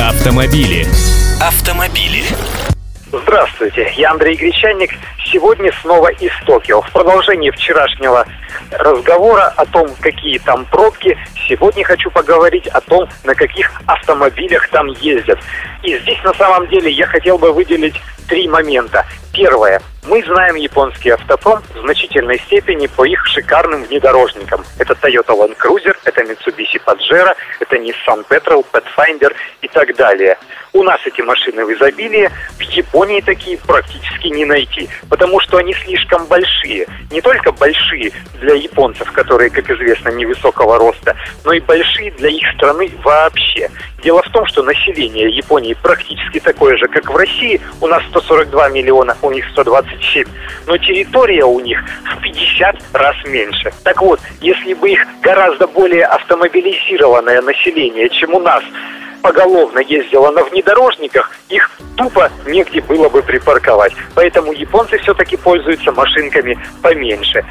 Автомобили. Автомобили. Здравствуйте, я Андрей Гречанник. Сегодня снова из Токио. В продолжении вчерашнего разговора о том, какие там пробки, сегодня хочу поговорить о том, на каких автомобилях там ездят. И здесь на самом деле я хотел бы выделить три момента. Первое. Мы знаем японский автопром в значительной степени по их шикарным внедорожникам. Это Toyota Land Cruiser, это Mitsubishi Pajero, это Nissan Petrol, Pathfinder и так далее. У нас эти машины в изобилии, в Японии такие практически не найти, потому что они слишком большие. Не только большие для японцев, которые, как известно, невысокого роста, но и большие для их страны вообще. Дело в том, что население Японии практически такое же, как в России. У нас 142 миллиона, у них 127. Но территория у них в 50 раз меньше. Так вот, если бы их гораздо более автомобилизированное население, чем у нас, поголовно ездило на внедорожниках, их тупо негде было бы припарковать. Поэтому японцы все-таки пользуются машинками поменьше.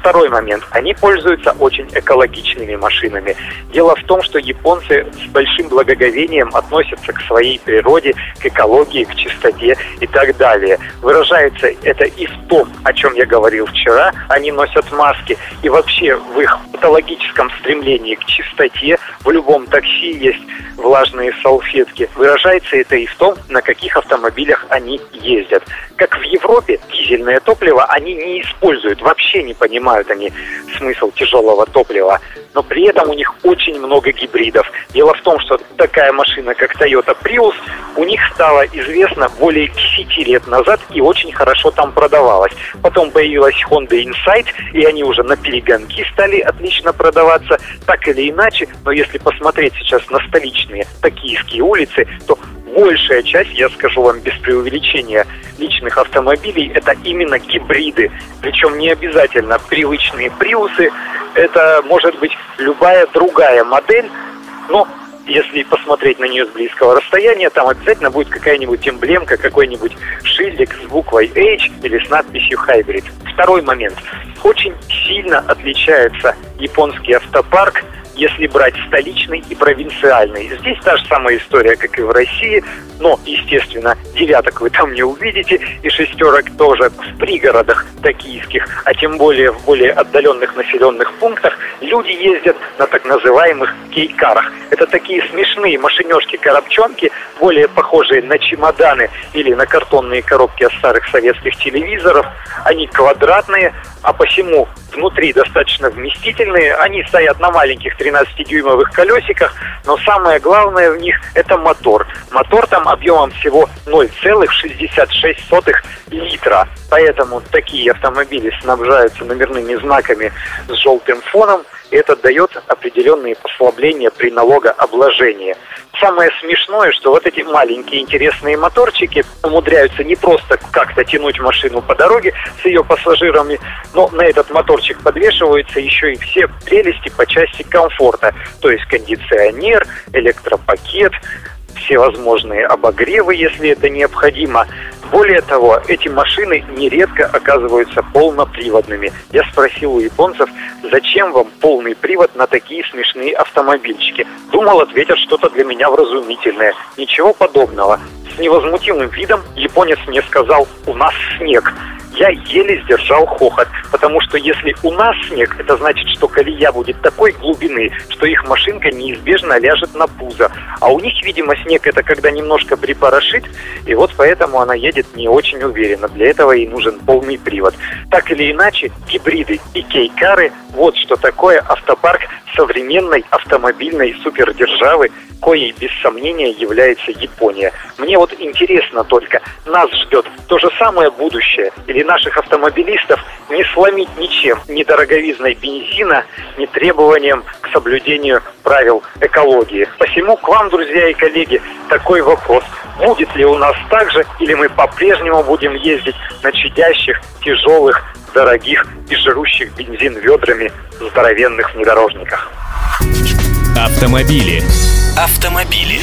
Второй момент. Они пользуются очень экологичными машинами. Дело в том, что японцы с большим благоговением относятся к своей природе, к экологии, к чистоте и так далее. Выражается это и в том, о чем я говорил вчера. Они носят маски. И вообще в их патологическом стремлении к чистоте в любом такси есть влажные салфетки. Выражается это и в том, на каких автомобилях они ездят. Как в Европе, дизельное топливо они не используют, вообще не понимают они смысл тяжелого топлива. Но при этом у них очень много гибридов. Дело в том, что такая машина, как Toyota Prius, у них стало известно более 10 лет назад и очень хорошо там продавалась. Потом появилась Honda Insight, и они уже на перегонки стали отлично продаваться. Так или иначе, но если посмотреть сейчас на столичные токийские улицы, то большая часть, я скажу вам без преувеличения, личных автомобилей это именно гибриды. Причем не обязательно привычные приусы, это может быть любая другая модель, но если посмотреть на нее с близкого расстояния, там обязательно будет какая-нибудь эмблемка, какой-нибудь шильдик с буквой H или с надписью Hybrid. Второй момент. Очень сильно отличается японский автопарк если брать столичный и провинциальный. Здесь та же самая история, как и в России, но, естественно, девяток вы там не увидите, и шестерок тоже в пригородах токийских, а тем более в более отдаленных населенных пунктах, люди ездят на так называемых кейкарах. Это такие смешные машинешки-коробчонки, более похожие на чемоданы или на картонные коробки от старых советских телевизоров. Они квадратные, а посему внутри достаточно вместительные. Они стоят на маленьких 13-дюймовых колесиках, но самое главное в них это мотор. Мотор там объемом всего 0,66 литра. Поэтому такие автомобили снабжаются номерными знаками с желтым фоном, и это дает определенные послабления при налогообложении. Самое смешное, что вот эти маленькие интересные моторчики умудряются не просто как-то тянуть машину по дороге с ее пассажирами, но на этот моторчик подвешиваются еще и все прелести по части комфорта. То есть кондиционер, электропакет, всевозможные обогревы, если это необходимо. Более того, эти машины нередко оказываются полноприводными. Я спросил у японцев, зачем вам полный привод на такие смешные автомобильчики? Думал, ответят что-то для меня вразумительное. Ничего подобного. С невозмутимым видом японец мне сказал, у нас снег я еле сдержал хохот, потому что если у нас снег, это значит, что колея будет такой глубины, что их машинка неизбежно ляжет на пузо. А у них, видимо, снег это когда немножко припорошит, и вот поэтому она едет не очень уверенно. Для этого ей нужен полный привод. Так или иначе, гибриды и кейкары – вот что такое автопарк современной автомобильной супердержавы, коей без сомнения является Япония. Мне вот интересно только, нас ждет то же самое будущее или наших автомобилистов не сломить ничем, ни дороговизной бензина, ни требованием к соблюдению правил экологии. Посему к вам, друзья и коллеги, такой вопрос. Будет ли у нас так же, или мы по-прежнему будем ездить на чадящих, тяжелых, дорогих и жрущих бензин ведрами здоровенных внедорожниках? Автомобили. Автомобили.